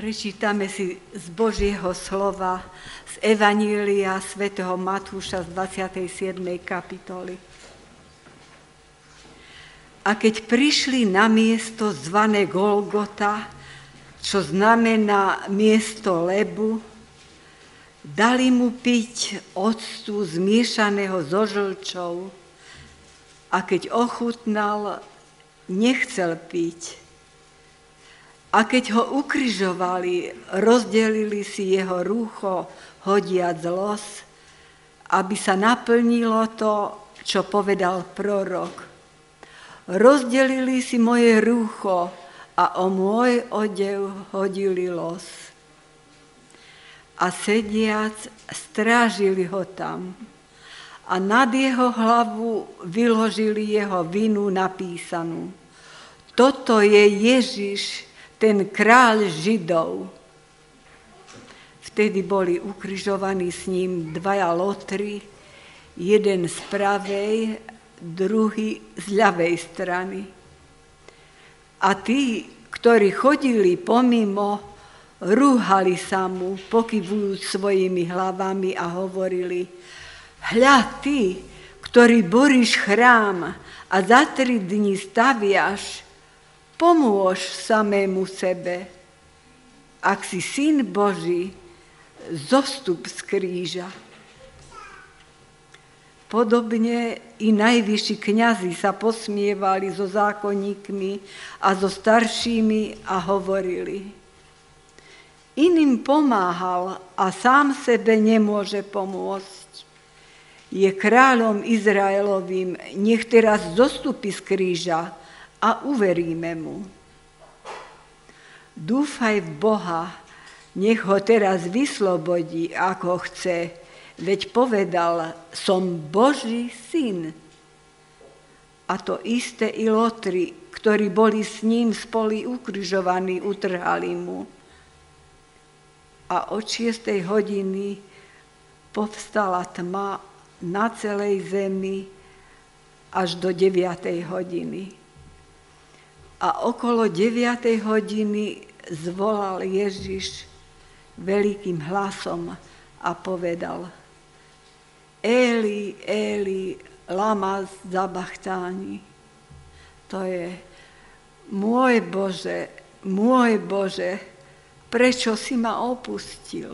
Prečítame si z Božieho slova z Evanília svätého Matúša z 27. kapitoly. A keď prišli na miesto zvané Golgota, čo znamená miesto lebu, dali mu piť octu zmiešaného so žlčou a keď ochutnal, nechcel piť a keď ho ukryžovali, rozdelili si jeho rúcho, hodiac los, aby sa naplnilo to, čo povedal prorok. Rozdelili si moje rúcho a o môj odev hodili los. A sediac, strážili ho tam a nad jeho hlavu vyložili jeho vinu napísanú. Toto je Ježiš, ten kráľ Židov. Vtedy boli ukrižovaní s ním dvaja lotry, jeden z pravej, druhý z ľavej strany. A tí, ktorí chodili pomimo, rúhali sa mu, pokyvujúc svojimi hlavami a hovorili, hľa ty, ktorý boríš chrám a za tri dni staviaš, pomôž samému sebe. Ak si syn Boží, zostup z kríža. Podobne i najvyšší kňazi sa posmievali so zákonníkmi a so staršími a hovorili. Iným pomáhal a sám sebe nemôže pomôcť. Je kráľom Izraelovým, nech teraz zostupí z kríža, a uveríme mu. Dúfaj v Boha, nech ho teraz vyslobodí, ako chce, veď povedal, som Boží syn. A to isté i lotri, ktorí boli s ním spoli ukryžovaní, utrhali mu. A od šiestej hodiny povstala tma na celej zemi až do deviatej hodiny. A okolo 9. hodiny zvolal Ježiš veľkým hlasom a povedal Eli, Eli, lama zabachtáni. To je môj Bože, môj Bože, prečo si ma opustil?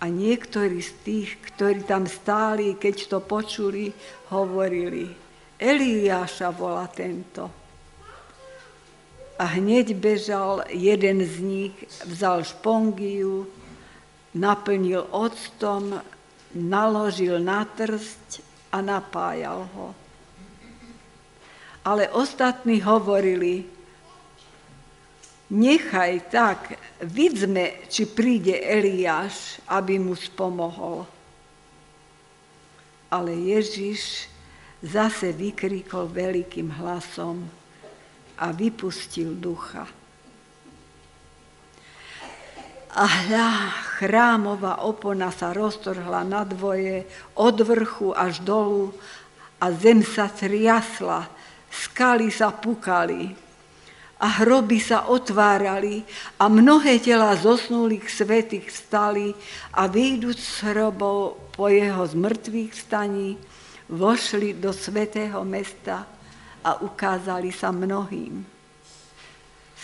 A niektorí z tých, ktorí tam stáli, keď to počuli, hovorili, Eliáša volá tento. A hneď bežal jeden z nich, vzal špongiu, naplnil octom, naložil na trsť a napájal ho. Ale ostatní hovorili, nechaj tak, vidzme, či príde Eliáš, aby mu spomohol. Ale Ježiš zase vykrikol veľkým hlasom a vypustil ducha. A hľa, chrámová opona sa roztrhla na dvoje, od vrchu až dolu a zem sa triasla, skaly sa pukali a hroby sa otvárali a mnohé tela zosnulých svetých vstali a vyjdúc z hrobov po jeho zmrtvých staní, vošli do svetého mesta a ukázali sa mnohým.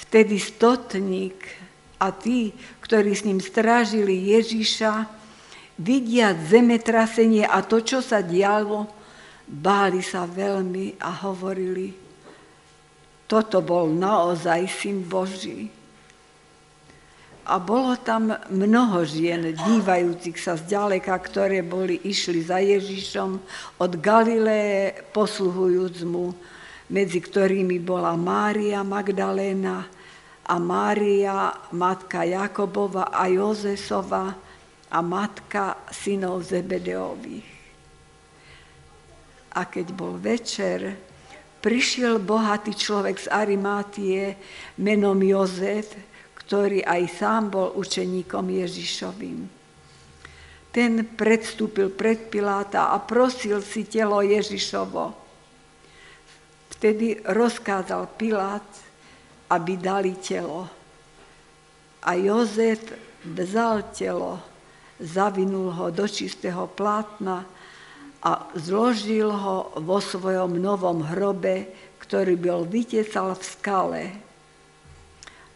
Vtedy stotník a tí, ktorí s ním strážili Ježiša, vidia zemetrasenie a to, čo sa dialo, báli sa veľmi a hovorili, toto bol naozaj syn Boží. A bolo tam mnoho žien, dívajúcich sa zďaleka, ktoré boli išli za Ježišom od Galileje, posluhujúc mu, medzi ktorými bola Mária Magdaléna a Mária, matka Jakobova a Jozesova a matka synov Zebedeových. A keď bol večer, prišiel bohatý človek z Arimátie menom Jozef, ktorý aj sám bol učeníkom Ježišovým. Ten predstúpil pred Piláta a prosil si telo Ježišovo. Vtedy rozkázal Pilát, aby dali telo. A Jozef vzal telo, zavinul ho do čistého plátna a zložil ho vo svojom novom hrobe, ktorý bol vytecal v skale.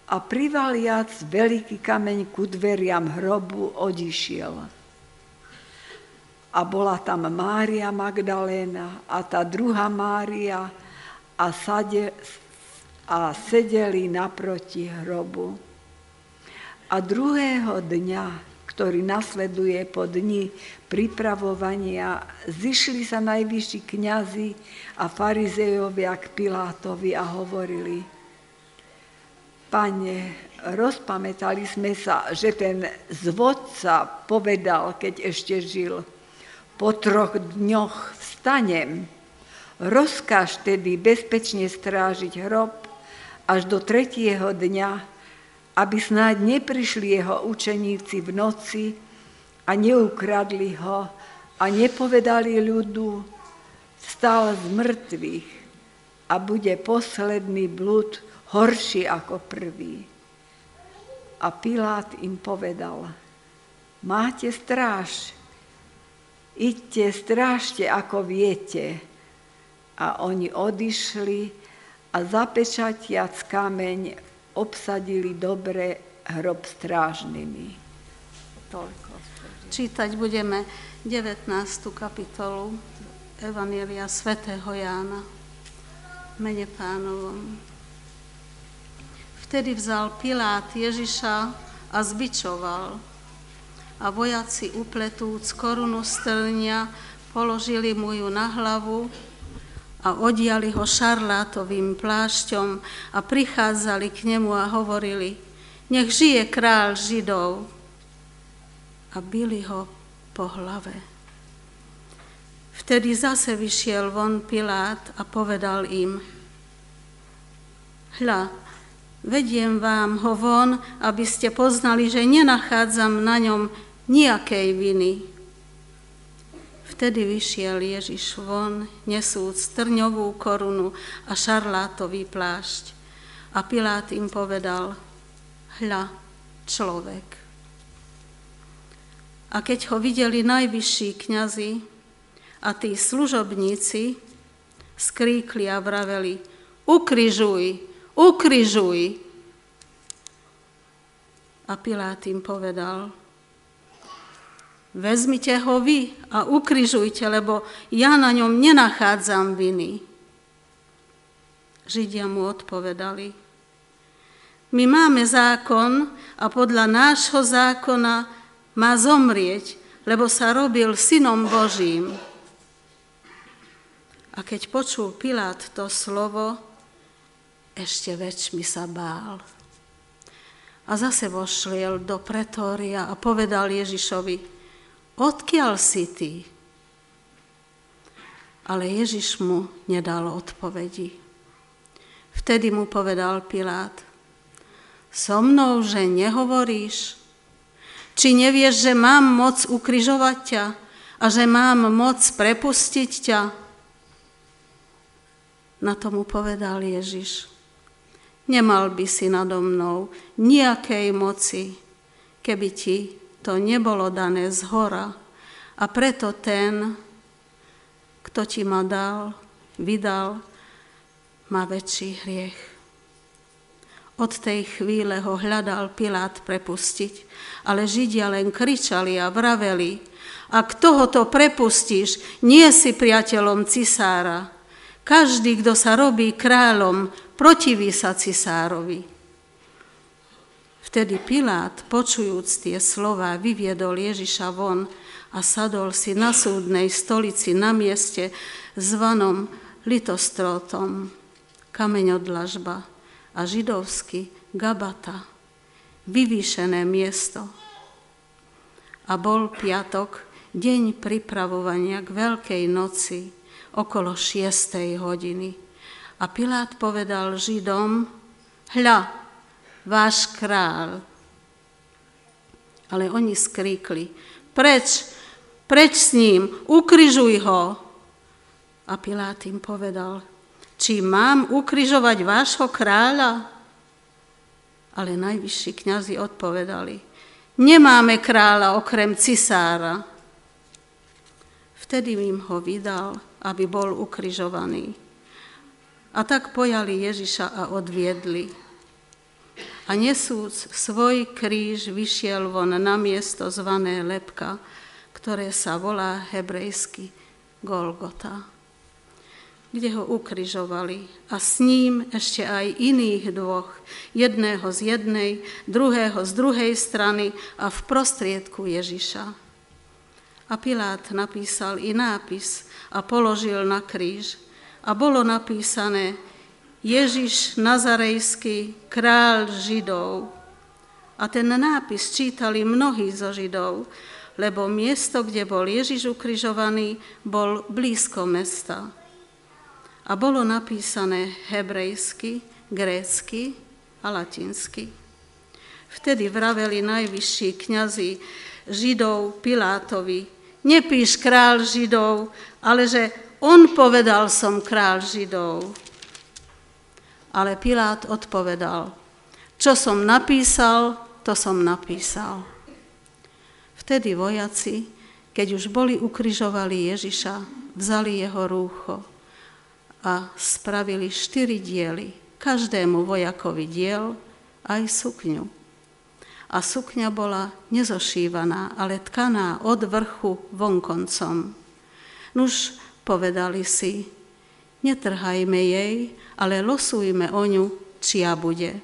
A privaliac veľký kameň ku dveriam hrobu odišiel. A bola tam Mária Magdaléna a tá druhá Mária a, sade, a sedeli naproti hrobu. A druhého dňa, ktorý nasleduje po dni pripravovania, zišli sa najvyšší kňazi a farizejovia k Pilátovi a hovorili, Pane, rozpamätali sme sa, že ten zvodca povedal, keď ešte žil, po troch dňoch vstanem. Rozkáž tedy bezpečne strážiť hrob až do tretieho dňa, aby snáď neprišli jeho učeníci v noci a neukradli ho a nepovedali ľudu, vstal z mŕtvych a bude posledný blud horší ako prvý. A Pilát im povedal, máte stráž, idte, strážte, ako viete. A oni odišli a zapečatiac kameň obsadili dobre hrob strážnymi. Toľko. Čítať budeme 19. kapitolu Evanielia svätého Jána. Mene pánovom. Vtedy vzal Pilát Ježiša a zbičoval. A vojaci upletúc korunu strnia položili mu ju na hlavu a odiali ho šarlátovým plášťom a prichádzali k nemu a hovorili, nech žije král Židov. A byli ho po hlave. Vtedy zase vyšiel von Pilát a povedal im, hľa, vediem vám ho von, aby ste poznali, že nenachádzam na ňom nejakej viny Vtedy vyšiel Ježiš von, nesúc trňovú korunu a šarlátový plášť. A Pilát im povedal, hľa, človek. A keď ho videli najvyšší kňazi a tí služobníci, skríkli a vraveli, ukrižuj, ukrižuj. A Pilát im povedal, vezmite ho vy a ukrižujte, lebo ja na ňom nenachádzam viny. Židia mu odpovedali, my máme zákon a podľa nášho zákona má zomrieť, lebo sa robil synom Božím. A keď počul Pilát to slovo, ešte väčšmi sa bál. A zase vošliel do pretória a povedal Ježišovi, odkiaľ si ty? Ale Ježiš mu nedal odpovedi. Vtedy mu povedal Pilát, so mnou, že nehovoríš? Či nevieš, že mám moc ukrižovať ťa a že mám moc prepustiť ťa? Na to mu povedal Ježiš, nemal by si nado mnou nejakej moci, keby ti to nebolo dané z hora. A preto ten, kto ti ma dal, vydal, má väčší hriech. Od tej chvíle ho hľadal Pilát prepustiť, ale Židia len kričali a vraveli, ak tohoto prepustíš, nie si priateľom cisára. Každý, kto sa robí kráľom, protiví sa cisárovi. Vtedy Pilát, počujúc tie slova, vyviedol Ježiša von a sadol si na súdnej stolici na mieste zvanom litostrotom, kameňodlažba a židovský Gabata, vyvýšené miesto. A bol piatok, deň pripravovania k Veľkej noci, okolo šiestej hodiny. A Pilát povedal Židom, hľa, váš král. Ale oni skríkli, preč, preč s ním, ukrižuj ho. A Pilát im povedal, či mám ukrižovať vášho kráľa? Ale najvyšší kňazi odpovedali, nemáme kráľa okrem cisára. Vtedy im ho vydal, aby bol ukrižovaný. A tak pojali Ježiša a odviedli. A nesúc svoj kríž vyšiel von na miesto zvané Lepka, ktoré sa volá hebrejsky Golgota kde ho ukrižovali a s ním ešte aj iných dvoch, jedného z jednej, druhého z druhej strany a v prostriedku Ježiša. A Pilát napísal i nápis a položil na kríž a bolo napísané Ježiš Nazarejský, král Židov. A ten nápis čítali mnohí zo Židov, lebo miesto, kde bol Ježiš ukrižovaný, bol blízko mesta a bolo napísané hebrejsky, grécky a latinsky. Vtedy vraveli najvyšší kňazi Židov Pilátovi, nepíš král Židov, ale že on povedal som král Židov. Ale Pilát odpovedal, čo som napísal, to som napísal. Vtedy vojaci, keď už boli ukrižovali Ježiša, vzali jeho rúcho a spravili štyri diely, každému vojakovi diel aj sukňu. A sukňa bola nezošívaná, ale tkaná od vrchu vonkoncom. Nuž povedali si, netrhajme jej, ale losujme o ňu, čia bude.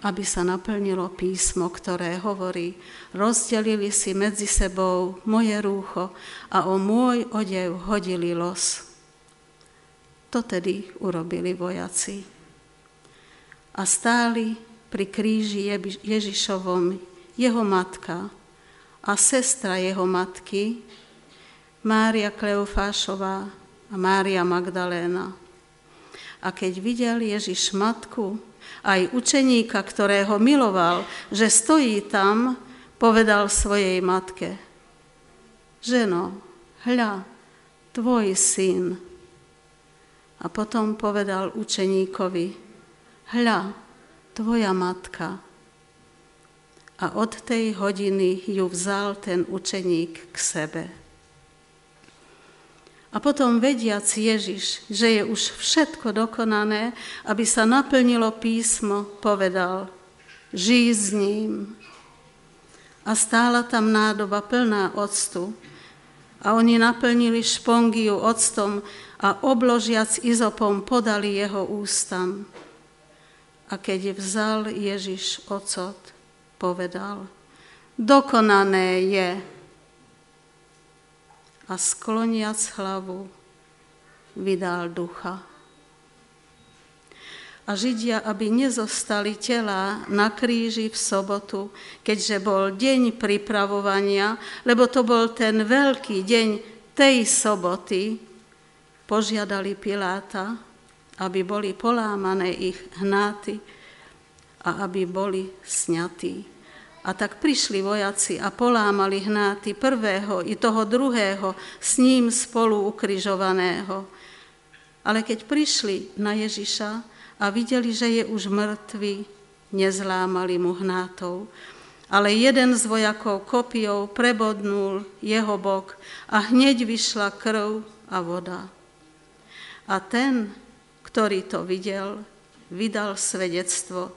Aby sa naplnilo písmo, ktoré hovorí, rozdelili si medzi sebou moje rúcho a o môj odev hodili los. To tedy urobili vojaci. A stáli pri kríži Ježišovom jeho matka a sestra jeho matky, Mária Kleofášová a Mária Magdaléna. A keď videl Ježiš matku, aj učeníka, ktorého miloval, že stojí tam, povedal svojej matke, ženo, hľa, tvoj syn. A potom povedal učeníkovi, hľa, tvoja matka. A od tej hodiny ju vzal ten učeník k sebe. A potom vediac Ježiš, že je už všetko dokonané, aby sa naplnilo písmo, povedal, žij s ním. A stála tam nádoba plná octu. A oni naplnili špongiu octom a obložiac izopom podali jeho ústam. A keď vzal Ježiš ocot, povedal, dokonané je. A skloniac hlavu, vydal ducha. A Židia, aby nezostali tela na kríži v sobotu, keďže bol deň pripravovania, lebo to bol ten veľký deň tej soboty, požiadali Piláta, aby boli polámané ich hnáty a aby boli sňatí. A tak prišli vojaci a polámali hnáty prvého i toho druhého s ním spolu ukrižovaného. Ale keď prišli na Ježiša a videli, že je už mŕtvy, nezlámali mu hnátov. Ale jeden z vojakov kopiou prebodnul jeho bok a hneď vyšla krv a voda. A ten, ktorý to videl, vydal svedectvo.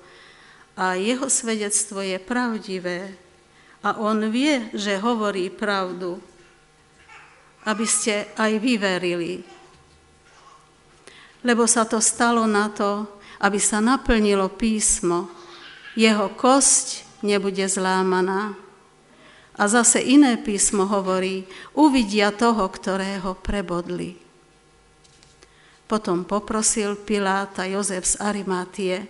A jeho svedectvo je pravdivé. A on vie, že hovorí pravdu, aby ste aj vy. Lebo sa to stalo na to, aby sa naplnilo písmo. Jeho kosť nebude zlámaná. A zase iné písmo hovorí, uvidia toho, ktorého prebodli. Potom poprosil Piláta Jozef z Arimátie,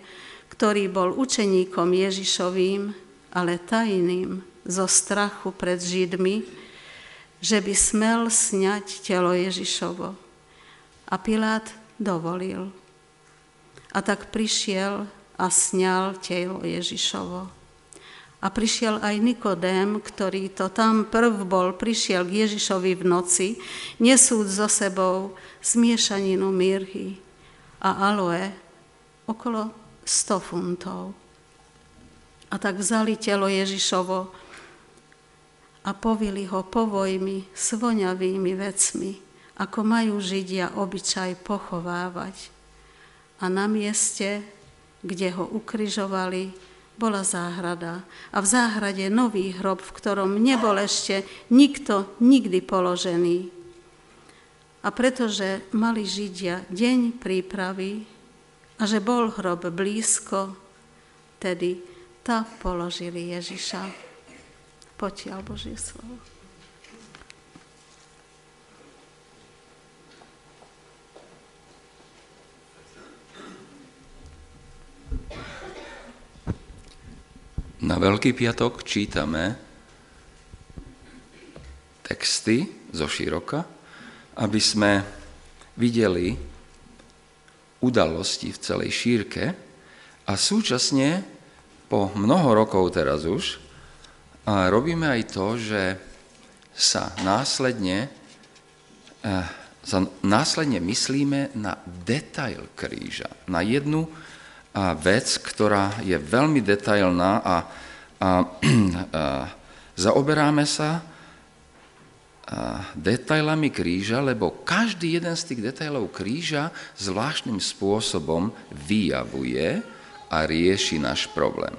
ktorý bol učeníkom Ježišovým, ale tajným, zo strachu pred Židmi, že by smel sňať telo Ježišovo. A Pilát dovolil. A tak prišiel a sňal telo Ježišovo. A prišiel aj Nikodém, ktorý to tam prv bol, prišiel k Ježišovi v noci, nesúd so sebou zmiešaninu mirhy a aloe okolo 100 funtov. A tak vzali telo Ježišovo a povili ho povojmi s voňavými vecmi, ako majú Židia obyčaj pochovávať. A na mieste, kde ho ukryžovali, bola záhrada a v záhrade nový hrob, v ktorom nebol ešte nikto nikdy položený. A pretože mali Židia deň prípravy a že bol hrob blízko, tedy tá položili Ježiša. Potiaľ Božie slovo. Na Veľký piatok čítame texty zo široka, aby sme videli udalosti v celej šírke a súčasne po mnoho rokov teraz už a robíme aj to, že sa následne, eh, sa následne myslíme na detail kríža, na jednu vec, ktorá je veľmi detailná a, a, a zaoberáme sa detailami kríža, lebo každý jeden z tých detailov kríža zvláštnym spôsobom vyjavuje a rieši náš problém.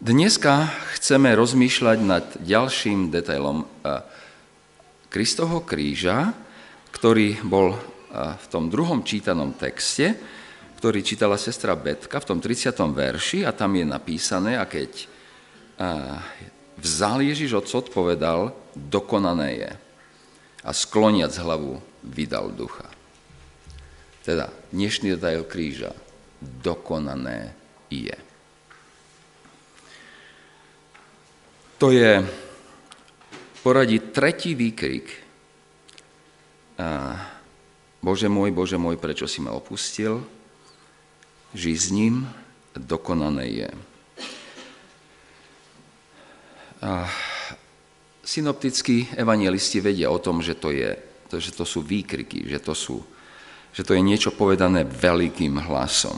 Dneska chceme rozmýšľať nad ďalším detailom Kristovho kríža, ktorý bol v tom druhom čítanom texte, ktorý čítala sestra Betka v tom 30. verši a tam je napísané, a keď vzal Ježiš od povedal, dokonané je. A skloniac hlavu vydal ducha. Teda dnešný detail kríža, dokonané je. To je poradí tretí výkrik. Bože môj, Bože môj, prečo si ma opustil? Žij s ním, dokonané je. Synoptickí evangelisti vedia o tom, že to, je, že to sú výkriky, že to, sú, že to je niečo povedané veľkým hlasom.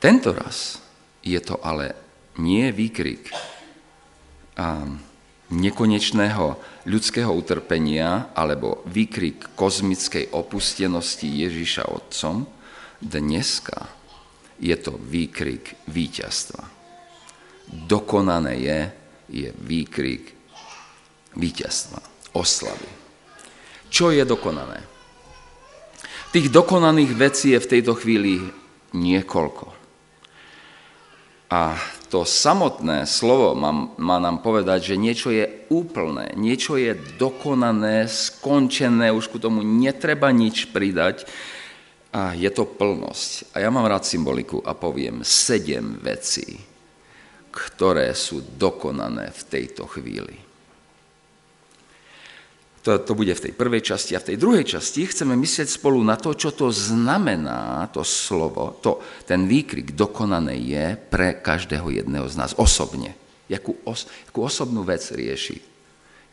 Tento raz je to ale nie výkrik nekonečného ľudského utrpenia alebo výkrik kozmickej opustenosti Ježiša Otcom, dneska je to výkrik víťazstva. Dokonané je, je výkrik víťazstva, oslavy. Čo je dokonané? Tých dokonaných vecí je v tejto chvíli niekoľko. A to samotné slovo má, má nám povedať, že niečo je úplné, niečo je dokonané, skončené, už ku tomu netreba nič pridať a je to plnosť. A ja mám rád symboliku a poviem sedem vecí, ktoré sú dokonané v tejto chvíli. To, to bude v tej prvej časti. A v tej druhej časti chceme myslieť spolu na to, čo to znamená, to slovo, to, ten výkrik dokonané je pre každého jedného z nás osobne. Jakú, os, jakú osobnú vec rieši,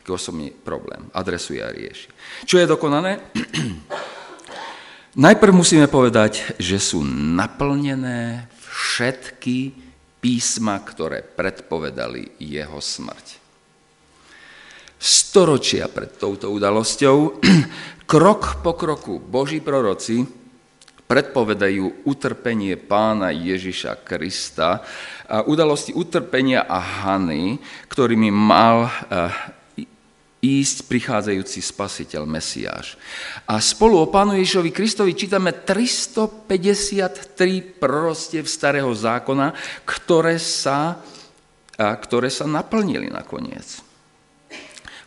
jaký osobný problém adresuje a rieši. Čo je dokonané? Najprv musíme povedať, že sú naplnené všetky písma, ktoré predpovedali jeho smrť. Storočia pred touto udalosťou, krok po kroku Boží proroci predpovedajú utrpenie pána Ježiša Krista, a udalosti utrpenia a Hany, ktorými mal eh, ísť prichádzajúci spasiteľ Mesiáš. A spolu o pánu Ježišovi Kristovi čítame 353 prorostiev starého zákona, ktoré sa, ktoré sa naplnili nakoniec.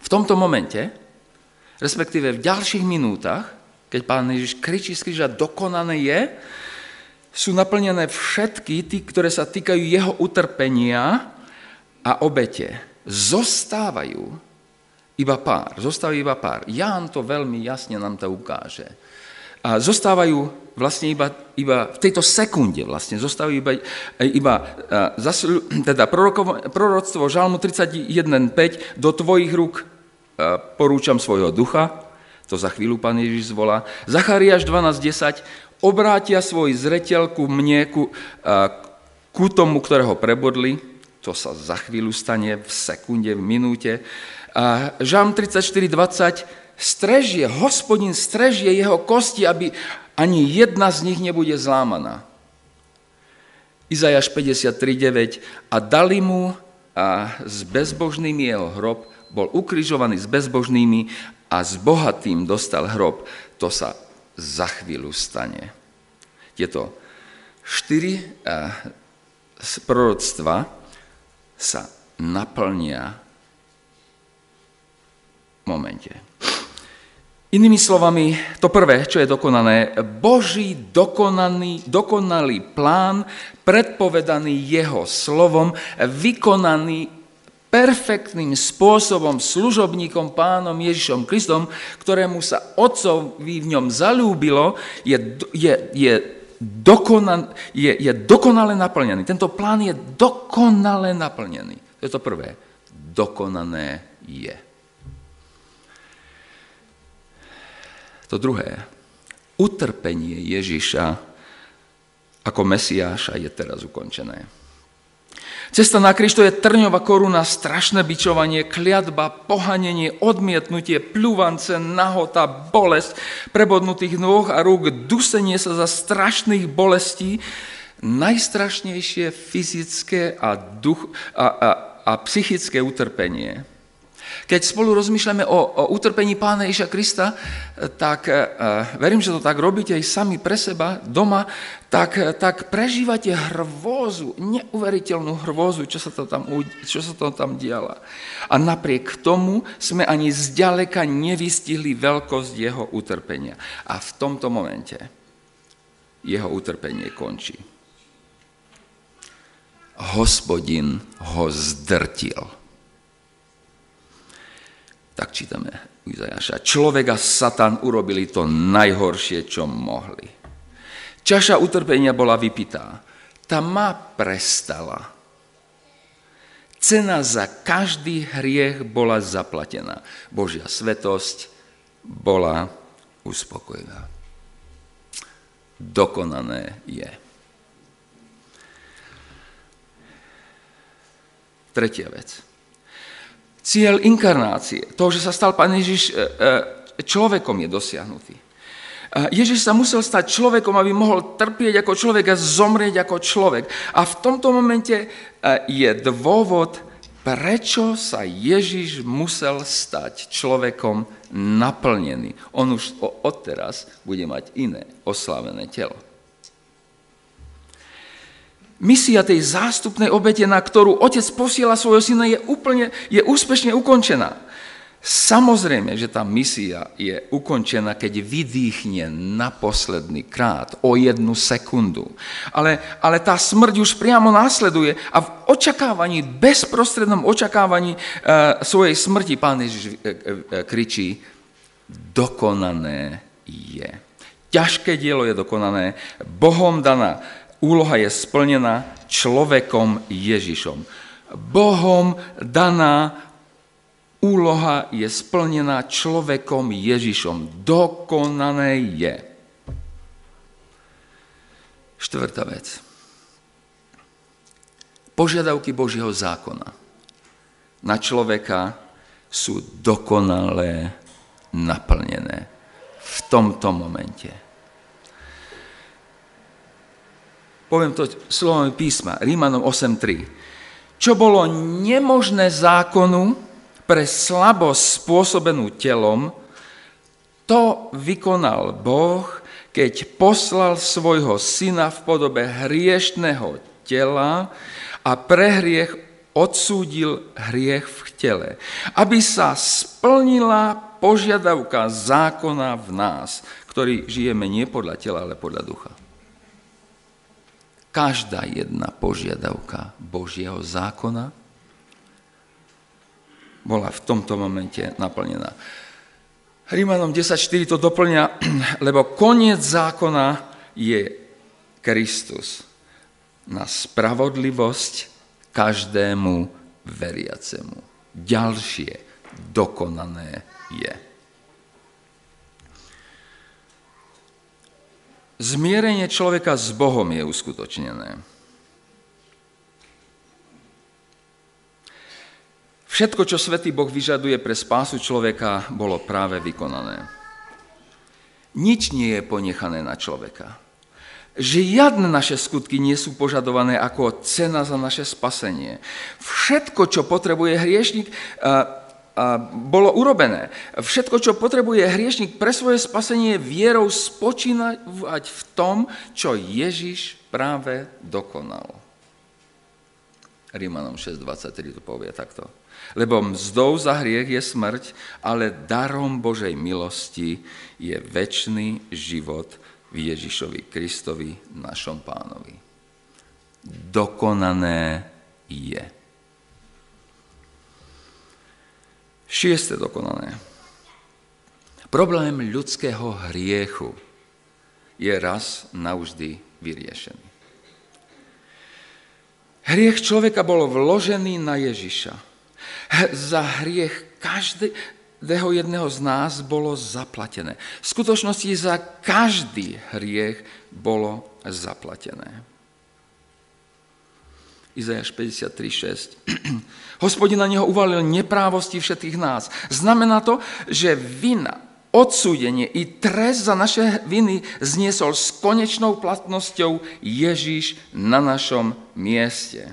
V tomto momente, respektíve v ďalších minútach, keď pán Ježiš kričí z kríža, dokonané je, sú naplnené všetky, tí, ktoré sa týkajú jeho utrpenia a obete. Zostávajú iba pár. Zostávajú iba pár. Ján to veľmi jasne nám to ukáže. A zostávajú vlastne iba, iba v tejto sekunde vlastne, zostávajú iba, iba teda proroctvo Žalmu 31.5 do tvojich rúk porúčam svojho ducha, to za chvíľu pán Ježiš zvolá. Zachariáš 12.10, obrátia svoj zreteľ ku mne, ku, ku tomu, ktorého prebodli, to sa za chvíľu stane v sekunde, v minúte. A Žám 34.20 strežie, hospodin strežie jeho kosti, aby ani jedna z nich nebude zlámaná. Izajaš 53.9 a dali mu a s bezbožnými jeho hrob, bol ukrižovaný s bezbožnými a s bohatým dostal hrob. To sa za chvíľu stane. Tieto štyri proroctva sa naplnia momente. Inými slovami, to prvé, čo je dokonané, Boží dokonaný, dokonalý plán, predpovedaný jeho slovom, vykonaný perfektným spôsobom služobníkom pánom Ježišom Kristom, ktorému sa otcovi v ňom zalúbilo, je, je, je, dokonan, je, je dokonale naplnený. Tento plán je dokonale naplnený. To je to prvé. Dokonané je. To druhé. Utrpenie Ježiša ako Mesiáša je teraz ukončené. Cesta na kríž je trňová koruna, strašné bičovanie, kliatba, pohanenie, odmietnutie, pľúvance, nahota, bolesť, prebodnutých nôh a rúk, dusenie sa za strašných bolestí, najstrašnejšie fyzické a, duch, a, a, a psychické utrpenie. Keď spolu rozmýšľame o, o utrpení Pána Iša Krista, tak e, verím, že to tak robíte aj sami pre seba doma, tak, tak prežívate hrvózu, neuveriteľnú hrvózu, čo sa, to tam, čo sa to tam diala. A napriek tomu sme ani zďaleka nevystihli veľkosť jeho utrpenia. A v tomto momente jeho utrpenie končí. Hospodin ho zdrtil tak čítame u Izajaša. Človek a Satan urobili to najhoršie, čo mohli. Čaša utrpenia bola vypitá. Tá ma prestala. Cena za každý hriech bola zaplatená. Božia svetosť bola uspokojená. Dokonané je. Tretia vec. Cieľ inkarnácie, toho, že sa stal Pán Ježiš e, e, človekom je dosiahnutý. Ježiš sa musel stať človekom, aby mohol trpieť ako človek a zomrieť ako človek. A v tomto momente e, je dôvod, prečo sa Ježiš musel stať človekom naplnený. On už odteraz bude mať iné oslavené telo. Misia tej zástupnej obete, na ktorú otec posiela svojho syna, je úplne, je úspešne ukončená. Samozrejme, že tá misia je ukončená, keď vydýchne na posledný krát, o jednu sekundu. Ale, ale tá smrť už priamo následuje a v očakávaní, bezprostrednom očakávaní e, svojej smrti pán Ježiš e, e, kričí, dokonané je. Ťažké dielo je dokonané, Bohom daná úloha je splnená človekom Ježišom. Bohom daná úloha je splnená človekom Ježišom. Dokonané je. Štvrtá vec. Požiadavky Božieho zákona na človeka sú dokonale naplnené v tomto momente. Poviem to slovami písma, Rímanom 8.3. Čo bolo nemožné zákonu pre slabosť spôsobenú telom, to vykonal Boh, keď poslal svojho syna v podobe hriešného tela a pre hriech odsúdil hriech v tele, aby sa splnila požiadavka zákona v nás, ktorý žijeme nie podľa tela, ale podľa ducha každá jedna požiadavka Božieho zákona bola v tomto momente naplnená. Rímanom 10.4 to doplňa, lebo koniec zákona je Kristus na spravodlivosť každému veriacemu. Ďalšie dokonané je. Zmierenie človeka s Bohom je uskutočnené. Všetko, čo Svetý Boh vyžaduje pre spásu človeka, bolo práve vykonané. Nič nie je ponechané na človeka. Žiadne naše skutky nie sú požadované ako cena za naše spasenie. Všetko, čo potrebuje hriešnik, bolo urobené. Všetko, čo potrebuje hriešnik pre svoje spasenie, vierou spočínať v tom, čo Ježiš práve dokonal. Rímanom 6.23 to povie takto. Lebo mzdou za hriech je smrť, ale darom Božej milosti je väčší život v Ježišovi Kristovi, našom pánovi. Dokonané je. Šieste dokonané. Problém ľudského hriechu je raz navždy vyriešený. Hriech človeka bol vložený na Ježiša za hriech každého jedného z nás bolo zaplatené. V skutočnosti za každý hriech bolo zaplatené. Izajaš 53.6. Hospodin na neho uvalil neprávosti všetkých nás. Znamená to, že vina, odsúdenie i trest za naše viny zniesol s konečnou platnosťou Ježíš na našom mieste.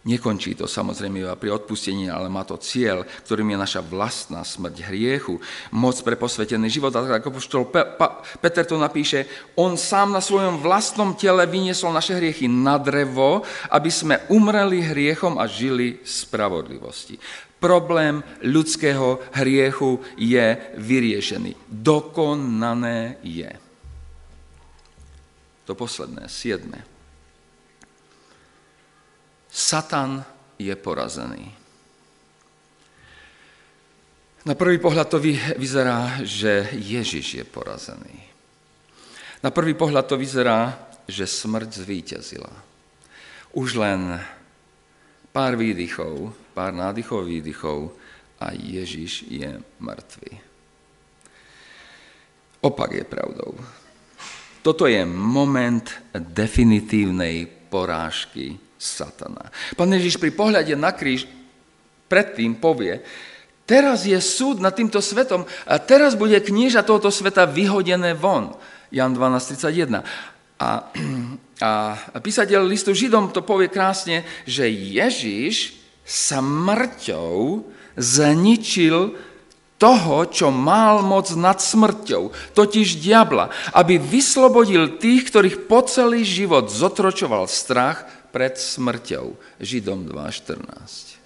Nekončí to samozrejme iba pri odpustení, ale má to cieľ, ktorým je naša vlastná smrť hriechu, moc pre posvetený život. A ako poštol Peter to napíše, on sám na svojom vlastnom tele vyniesol naše hriechy na drevo, aby sme umreli hriechom a žili spravodlivosti. Problém ľudského hriechu je vyriešený. Dokonané je. To posledné, siedme. Satan je porazený. Na prvý pohľad to vyzerá, že Ježiš je porazený. Na prvý pohľad to vyzerá, že smrť zvíťazila. Už len pár výdychov, pár nádychov, výdychov a Ježiš je mŕtvý. Opak je pravdou. Toto je moment definitívnej porážky satana. Pán Ježiš pri pohľade na kríž predtým povie, teraz je súd nad týmto svetom a teraz bude knieža tohoto sveta vyhodené von. Jan 12.31. A, a písateľ listu Židom to povie krásne, že Ježiš sa mŕťou zničil toho, čo mal moc nad smrťou, totiž diabla, aby vyslobodil tých, ktorých po celý život zotročoval strach pred smrťou. Židom 2.14.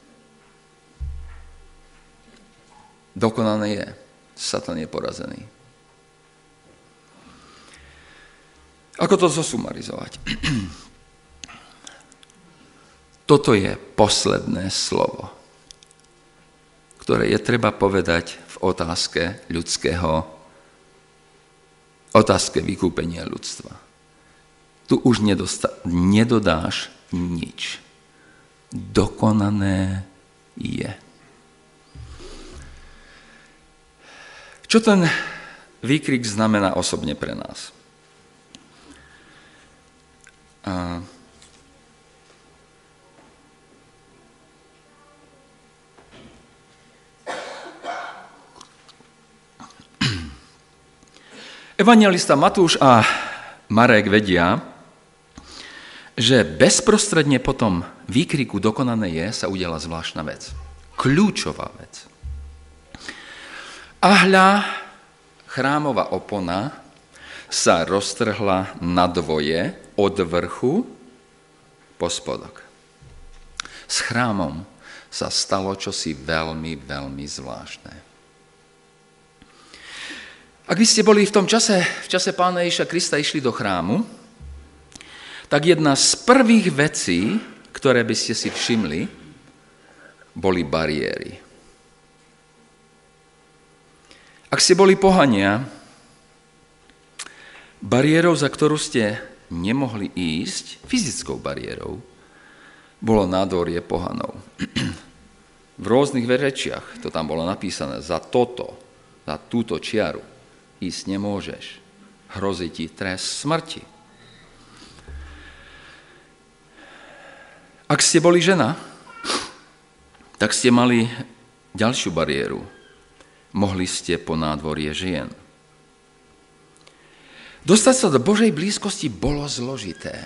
Dokonané je. Satan je porazený. Ako to zosumarizovať? Toto je posledné slovo, ktoré je treba povedať v otázke ľudského, otázke vykúpenia ľudstva. Tu už nedosta- nedodáš nič. Dokonané je. Čo ten výkrik znamená osobne pre nás? A Evangelista Matúš a Marek vedia, že bezprostredne po tom výkriku dokonané je sa udiala zvláštna vec. Kľúčová vec. A chrámová opona sa roztrhla na dvoje od vrchu po spodok. S chrámom sa stalo čosi veľmi, veľmi zvláštne. Ak by ste boli v tom čase, v čase pána Ježa Krista išli do chrámu, tak jedna z prvých vecí, ktoré by ste si všimli, boli bariéry. Ak ste boli pohania, bariérou, za ktorú ste nemohli ísť, fyzickou bariérou, bolo nádorie pohanov. V rôznych verečiach to tam bolo napísané za toto, za túto čiaru ísť nemôžeš. Hrozí ti trest smrti. Ak ste boli žena, tak ste mali ďalšiu bariéru. Mohli ste po nádvorie žien. Dostať sa do Božej blízkosti bolo zložité.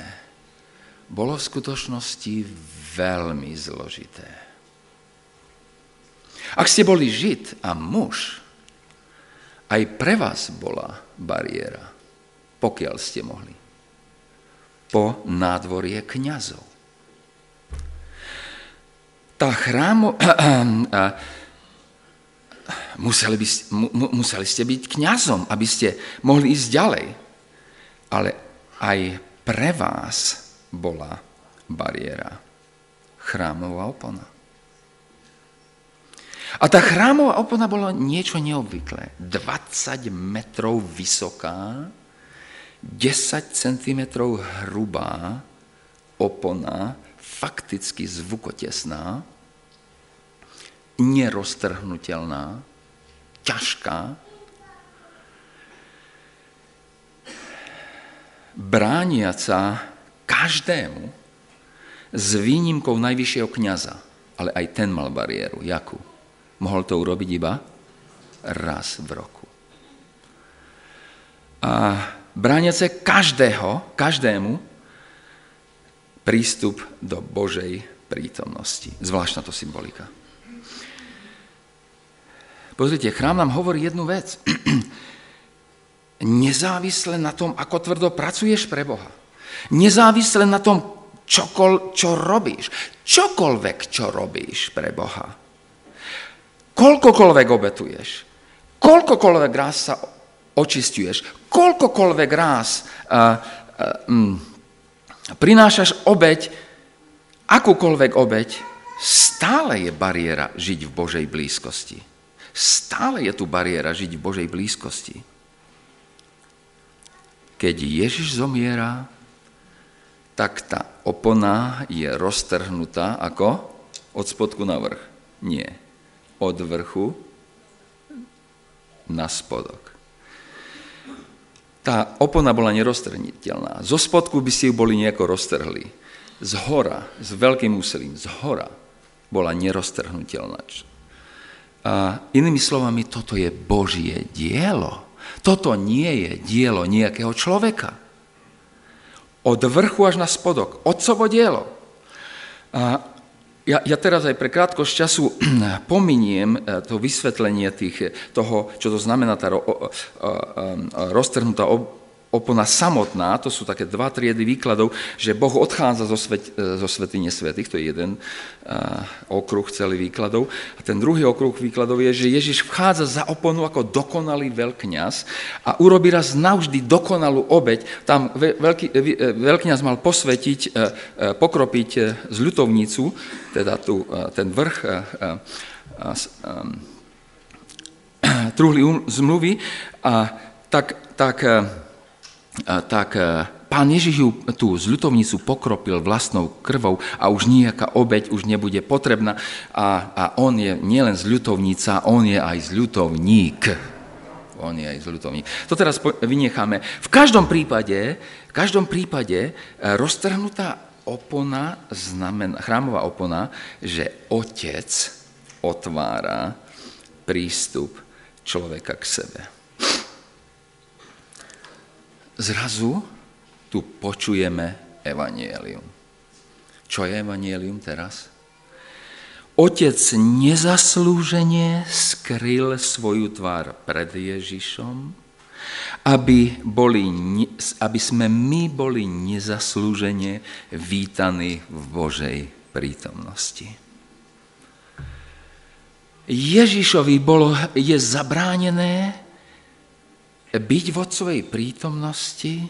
Bolo v skutočnosti veľmi zložité. Ak ste boli žid a muž, aj pre vás bola bariéra, pokiaľ ste mohli. Po nádvorie kňazov. Tá chrámo... museli, by, museli ste byť kňazom, aby ste mohli ísť ďalej. Ale aj pre vás bola bariéra. Chrámová opona. A tá chrámová opona bola niečo neobvyklé. 20 metrov vysoká, 10 cm hrubá opona, fakticky zvukotesná, neroztrhnutelná, ťažká, brániaca každému s výnimkou najvyššieho kniaza. Ale aj ten mal bariéru. Jakú? Mohol to urobiť iba raz v roku. A brániace každého, každému prístup do Božej prítomnosti. Zvláštna to symbolika. Pozrite, chrám nám hovorí jednu vec. Nezávisle na tom, ako tvrdo pracuješ pre Boha. Nezávisle na tom, čokol, čo robíš. Čokoľvek, čo robíš pre Boha. Koľkokoľvek obetuješ. Koľkokoľvek ráz sa očistuješ. Koľkokoľvek ráz uh, uh, um, prinášaš obeď, akúkoľvek obeď, stále je bariéra žiť v Božej blízkosti. Stále je tu bariéra žiť v Božej blízkosti. Keď Ježiš zomiera, tak tá opona je roztrhnutá ako od spodku na vrch. Nie. Od vrchu na spodok. Tá opona bola neroztrhniteľná. Zo spodku by si ju boli nejako roztrhli. Z hora, s veľkým úsilím, z hora bola neroztrhnutelná. A inými slovami, toto je Božie dielo. Toto nie je dielo nejakého človeka. Od vrchu až na spodok. Otcovo dielo. A ja, ja teraz aj pre krátkosť času pominiem e, to vysvetlenie tých, toho, čo to znamená tá ro, roztrhnutá opona samotná, to sú také dva triedy výkladov, že Boh odchádza zo, svet, zo svetine svetých, to je jeden uh, okruh celý výkladov. A ten druhý okruh výkladov je, že Ježiš vchádza za oponu ako dokonalý veľkňaz a urobí raz navždy dokonalú obeď. Tam veľký, veľkňaz mal posvetiť, pokropiť z ľutovnicu, teda tu, ten vrch truhly um, zmluvy, a tak, tak tak e, pán Ježiš ju tú zľutovnicu pokropil vlastnou krvou a už nejaká obeď už nebude potrebná a, a on je nielen zľutovnica, on je aj zľutovník. On je aj zľutovník. To teraz vynecháme. V každom prípade, v každom prípade e, roztrhnutá opona, znamená, chrámová opona, že otec otvára prístup človeka k sebe zrazu tu počujeme evanielium. Čo je evanielium teraz? Otec nezaslúžene skryl svoju tvár pred Ježišom, aby, boli, aby sme my boli nezaslúžene vítaní v Božej prítomnosti. Ježišovi bolo, je zabránené byť v Otcovej prítomnosti,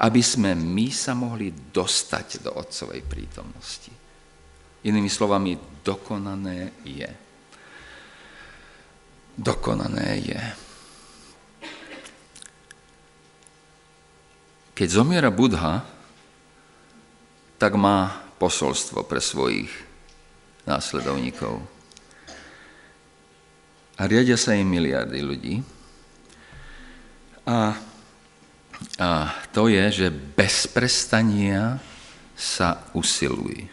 aby sme my sa mohli dostať do Otcovej prítomnosti. Inými slovami, dokonané je. Dokonané je. Keď zomiera Budha, tak má posolstvo pre svojich následovníkov. A riadia sa im miliardy ľudí, A, a to je, že bez prestania sa usiluj.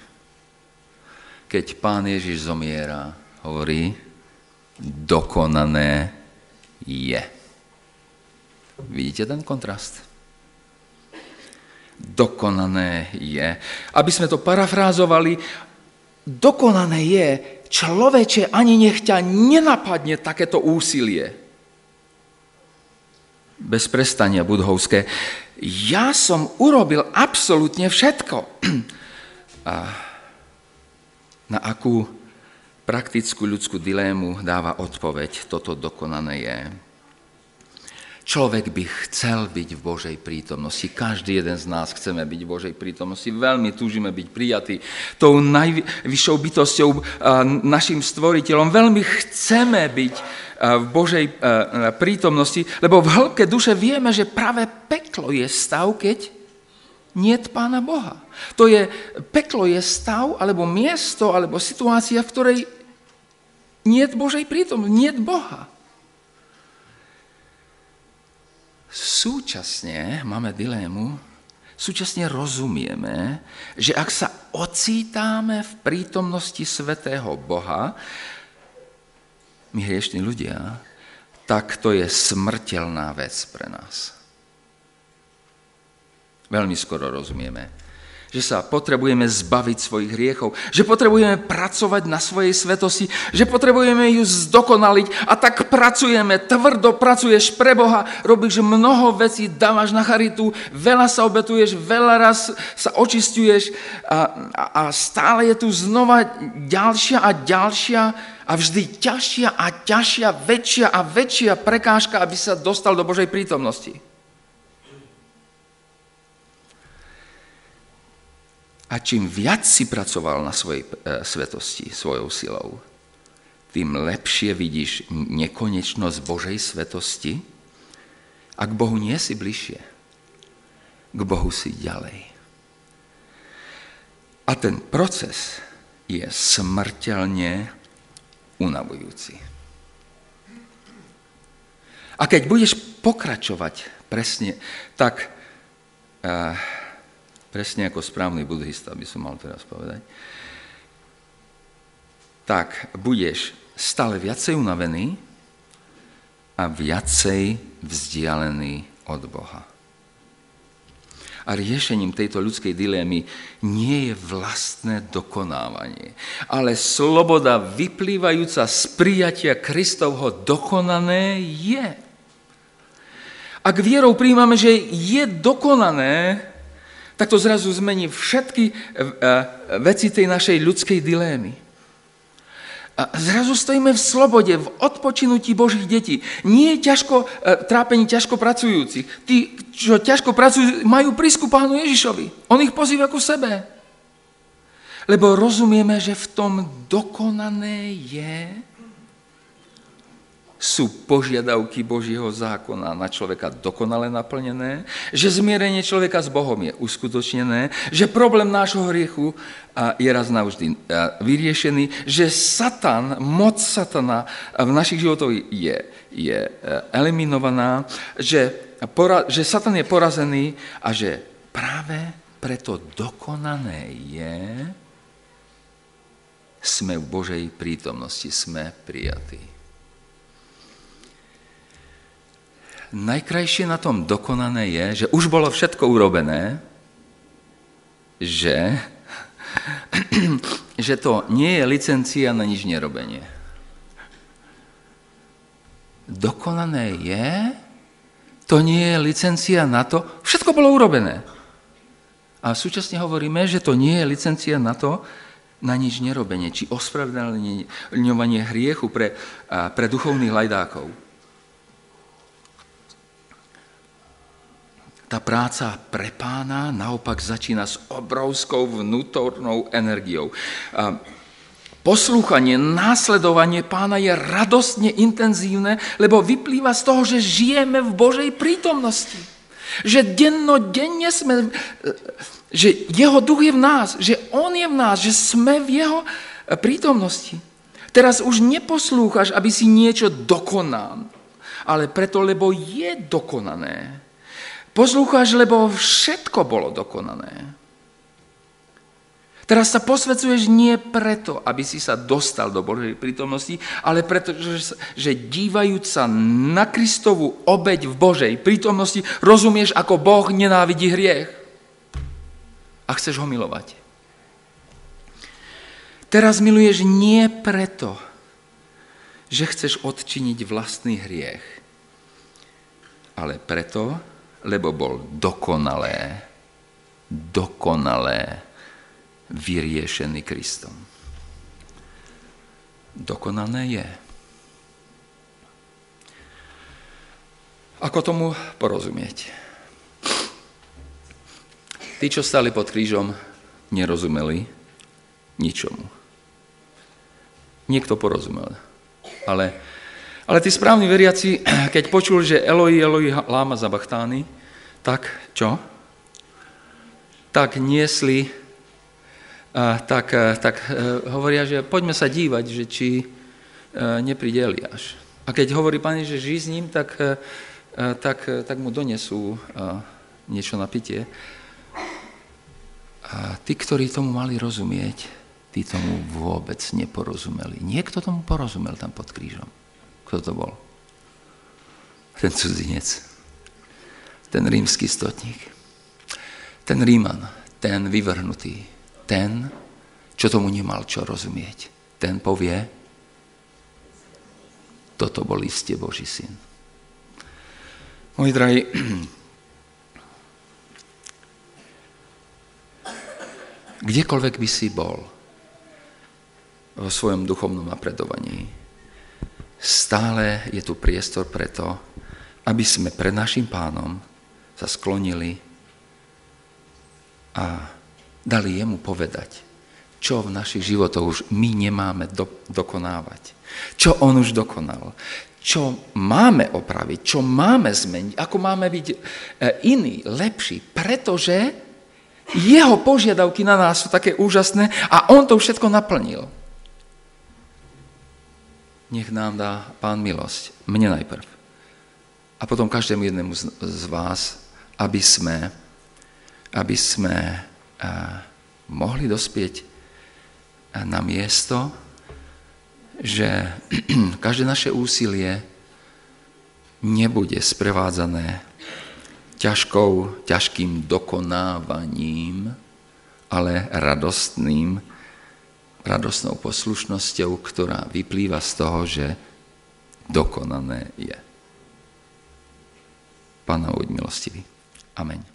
Keď pán Ježiš zomiera, hovorí, dokonané je. Vidíte ten kontrast? Dokonané je. Aby sme to parafrázovali, dokonané je, človeče ani nech nenapadne takéto úsilie bez prestania budhovské. Ja som urobil absolútne všetko. A na akú praktickú ľudskú dilému dáva odpoveď, toto dokonané je. Človek by chcel byť v Božej prítomnosti. Každý jeden z nás chceme byť v Božej prítomnosti. Veľmi túžime byť prijatí tou najvyššou bytosťou, našim stvoriteľom. Veľmi chceme byť v Božej prítomnosti, lebo v hĺbke duše vieme, že práve peklo je stav, keď nie Pána Boha. To je, peklo je stav, alebo miesto, alebo situácia, v ktorej nie Božej prítomnosti, nie Boha. Súčasne máme dilému, súčasne rozumieme, že ak sa ocítáme v prítomnosti svetého Boha, my hriešní ľudia, tak to je smrteľná vec pre nás. Veľmi skoro rozumieme, že sa potrebujeme zbaviť svojich hriechov, že potrebujeme pracovať na svojej svetosti, že potrebujeme ju zdokonaliť a tak pracujeme, tvrdo pracuješ pre Boha, robíš mnoho vecí, dávaš na charitu, veľa sa obetuješ, veľa raz sa očistuješ a, a, a stále je tu znova ďalšia a ďalšia a vždy ťažšia a ťažšia, väčšia a väčšia prekážka, aby sa dostal do Božej prítomnosti. A čím viac si pracoval na svojej e, svetosti, svojou silou, tým lepšie vidíš nekonečnosť Božej svetosti a k Bohu nie si bližšie. K Bohu si ďalej. A ten proces je smrteľne unavujúci. A keď budeš pokračovať presne, tak... Uh, presne ako správny buddhista, by som mal teraz povedať, tak budeš stále viacej unavený a viacej vzdialený od Boha. A riešením tejto ľudskej dilémy nie je vlastné dokonávanie, ale sloboda vyplývajúca z prijatia Kristovho dokonané je. Ak vierou príjmame, že je dokonané, tak to zrazu zmení všetky e, e, veci tej našej ľudskej dilémy. A zrazu stojíme v slobode, v odpočinutí Božích detí. Nie je ťažko, e, trápení ťažko pracujúcich. Tí, čo ťažko pracujú, majú prísku Pánu Ježišovi. On ich pozýva ku sebe. Lebo rozumieme, že v tom dokonané je, sú požiadavky Božieho zákona na človeka dokonale naplnené, že zmierenie človeka s Bohom je uskutočnené, že problém nášho hriechu je raz navždy vyriešený, že Satan, moc Satana v našich životoch je, je e, eliminovaná, že, pora, že Satan je porazený a že práve preto dokonané je, sme v Božej prítomnosti, sme prijatí. Najkrajšie na tom dokonané je, že už bolo všetko urobené, že, že to nie je licencia na nič nerobenie. Dokonané je, to nie je licencia na to, všetko bolo urobené. A súčasne hovoríme, že to nie je licencia na to, na nič nerobenie, či ospravedlňovanie hriechu pre, pre duchovných lajdákov. Tá práca pre pána naopak začína s obrovskou vnútornou energiou. Poslúchanie, následovanie pána je radostne intenzívne, lebo vyplýva z toho, že žijeme v Božej prítomnosti. Že dennodenne sme, že jeho duch je v nás, že on je v nás, že sme v jeho prítomnosti. Teraz už neposlúchaš, aby si niečo dokonal, ale preto, lebo je dokonané. Poslúchaš, lebo všetko bolo dokonané. Teraz sa posvecuješ nie preto, aby si sa dostal do Božej prítomnosti, ale preto, že, že dívajúc sa na Kristovú obeď v Božej prítomnosti, rozumieš, ako Boh nenávidí hriech. A chceš ho milovať. Teraz miluješ nie preto, že chceš odčiniť vlastný hriech, ale preto, lebo bol dokonalé, dokonalé vyriešený Kristom. Dokonané je. Ako tomu porozumieť? Tí, čo stali pod krížom, nerozumeli ničomu. Niekto porozumel. Ale, ale tí správni veriaci, keď počuli, že Eloi, Eloi láma zabachtány, tak čo? Tak niesli tak, tak e, hovoria, že poďme sa dívať, že či nepríde Eliáš. A keď hovorí pani, že žij s ním, tak, tak, tak mu donesú niečo na pitie. A tí, ktorí tomu mali rozumieť, tí tomu vôbec neporozumeli. Niekto tomu porozumel tam pod krížom. Kto to bol? Ten cudzinec. Ten rímsky stotník. Ten Ríman. Ten vyvrhnutý ten, čo tomu nemal čo rozumieť, ten povie, toto bol iste Boží syn. Moji drahí, kdekoľvek by si bol vo svojom duchovnom napredovaní, stále je tu priestor preto, aby sme pred našim pánom sa sklonili a dali jemu povedať, čo v našich životoch už my nemáme do, dokonávať. Čo on už dokonal. Čo máme opraviť, čo máme zmeniť, ako máme byť e, iný, lepší, pretože jeho požiadavky na nás sú také úžasné a on to všetko naplnil. Nech nám dá pán milosť, mne najprv. A potom každému jednému z, vás, aby sme, aby sme mohli dospieť na miesto, že každé naše úsilie nebude sprevádzané ťažkou, ťažkým dokonávaním, ale radostným, radostnou poslušnosťou, ktorá vyplýva z toho, že dokonané je. Pána buď milostivý. Amen.